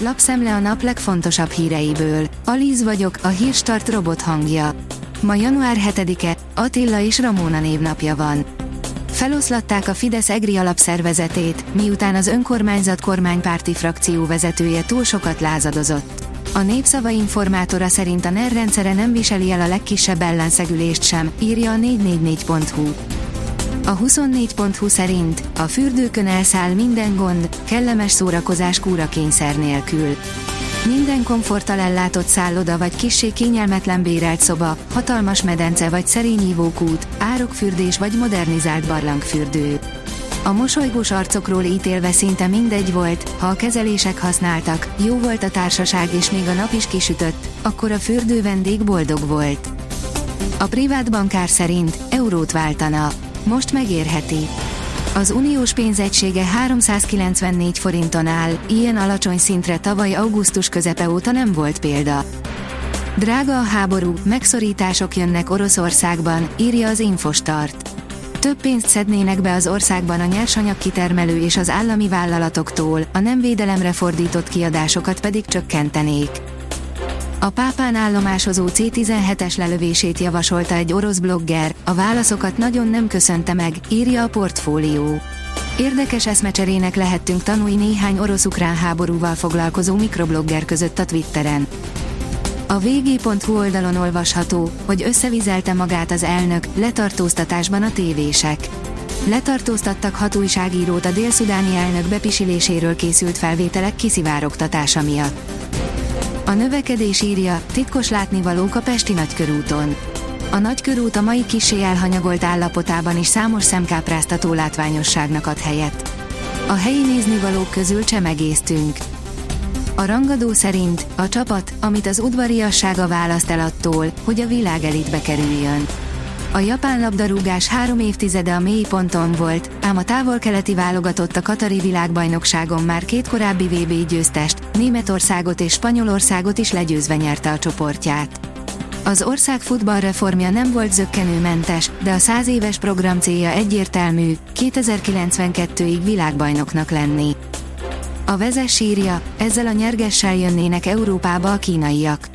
Lapszemle a nap legfontosabb híreiből. Alíz vagyok, a hírstart robot hangja. Ma január 7-e, Attila és Ramóna névnapja van. Feloszlatták a Fidesz EGRI alapszervezetét, miután az önkormányzat kormánypárti frakció vezetője túl sokat lázadozott. A népszava informátora szerint a NER rendszere nem viseli el a legkisebb ellenszegülést sem, írja a 444.hu. A 24.20 szerint a fürdőkön elszáll minden gond, kellemes szórakozás kényszer nélkül. Minden komforttal ellátott szálloda vagy kissé kényelmetlen bérelt szoba, hatalmas medence vagy szerény ívókút, árokfürdés vagy modernizált barlangfürdő. A mosolygós arcokról ítélve szinte mindegy volt, ha a kezelések használtak, jó volt a társaság és még a nap is kisütött, akkor a fürdő vendég boldog volt. A privát bankár szerint eurót váltana. Most megérheti. Az uniós pénzegysége 394 forinton áll, ilyen alacsony szintre tavaly augusztus közepe óta nem volt példa. Drága a háború, megszorítások jönnek Oroszországban, írja az Infostart. Több pénzt szednének be az országban a nyersanyag kitermelő és az állami vállalatoktól, a nem védelemre fordított kiadásokat pedig csökkentenék. A pápán állomásozó C-17-es lelövését javasolta egy orosz blogger, a válaszokat nagyon nem köszönte meg, írja a portfólió. Érdekes eszmecserének lehettünk tanulni néhány orosz-ukrán háborúval foglalkozó mikroblogger között a Twitteren. A vg.hu oldalon olvasható, hogy összevizelte magát az elnök, letartóztatásban a tévések. Letartóztattak hat újságírót a délszudáni elnök bepisiléséről készült felvételek kiszivárogtatása miatt. A növekedés írja, titkos látnivalók a Pesti nagykörúton. A nagykörút a mai kisé elhanyagolt állapotában is számos szemkápráztató látványosságnak ad helyet. A helyi néznivalók közül csemegéztünk. A rangadó szerint a csapat, amit az udvariassága választ el attól, hogy a világ elitbe kerüljön. A japán labdarúgás három évtizede a mély ponton volt, ám a távol-keleti válogatott a Katari világbajnokságon már két korábbi VB győztest, Németországot és Spanyolországot is legyőzve nyerte a csoportját. Az ország futballreformja nem volt zöggenőmentes, de a száz éves program célja egyértelmű, 2092-ig világbajnoknak lenni. A vezes írja, ezzel a nyergessel jönnének Európába a kínaiak.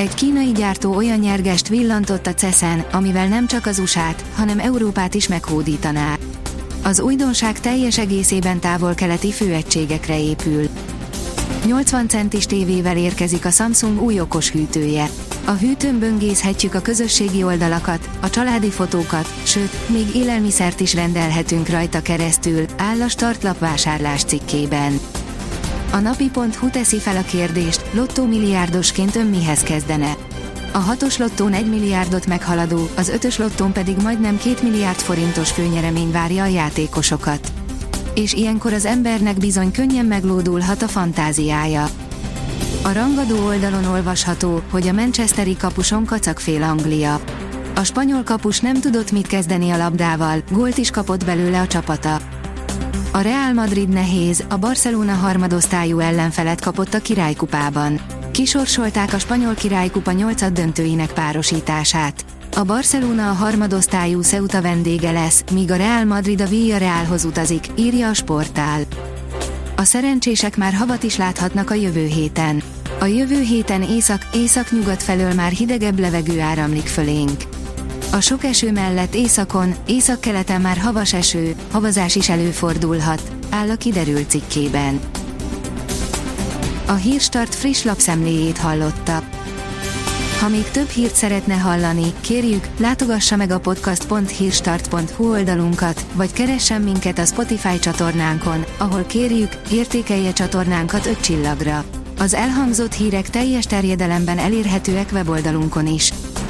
Egy kínai gyártó olyan nyergest villantott a CESZEN, amivel nem csak az USA-t, hanem Európát is meghódítaná. Az újdonság teljes egészében távol-keleti főegységekre épül. 80 centis tévével érkezik a Samsung új okos hűtője. A hűtőn böngészhetjük a közösségi oldalakat, a családi fotókat, sőt, még élelmiszert is rendelhetünk rajta keresztül, áll a startlap vásárlás cikkében. A napi.hu teszi fel a kérdést, lottó milliárdosként ön mihez kezdene? A hatos lottón 1 milliárdot meghaladó, az ötös lottón pedig majdnem 2 milliárd forintos főnyeremény várja a játékosokat. És ilyenkor az embernek bizony könnyen meglódulhat a fantáziája. A rangadó oldalon olvasható, hogy a Manchesteri kapuson kacagfél Anglia. A spanyol kapus nem tudott mit kezdeni a labdával, gólt is kapott belőle a csapata. A Real Madrid nehéz, a Barcelona harmadosztályú ellenfelet kapott a királykupában. Kisorsolták a spanyol királykupa nyolcad döntőinek párosítását. A Barcelona a harmadosztályú Ceuta vendége lesz, míg a Real Madrid a Villarrealhoz utazik, írja a sportál. A szerencsések már havat is láthatnak a jövő héten. A jövő héten észak-észak-nyugat felől már hidegebb levegő áramlik fölénk. A sok eső mellett északon, északkeleten már havas eső, havazás is előfordulhat, áll a kiderült cikkében. A Hírstart friss lapszemléjét hallotta. Ha még több hírt szeretne hallani, kérjük, látogassa meg a podcast.hírstart.hu oldalunkat, vagy keressen minket a Spotify csatornánkon, ahol kérjük, értékelje csatornánkat 5 csillagra. Az elhangzott hírek teljes terjedelemben elérhetőek weboldalunkon is.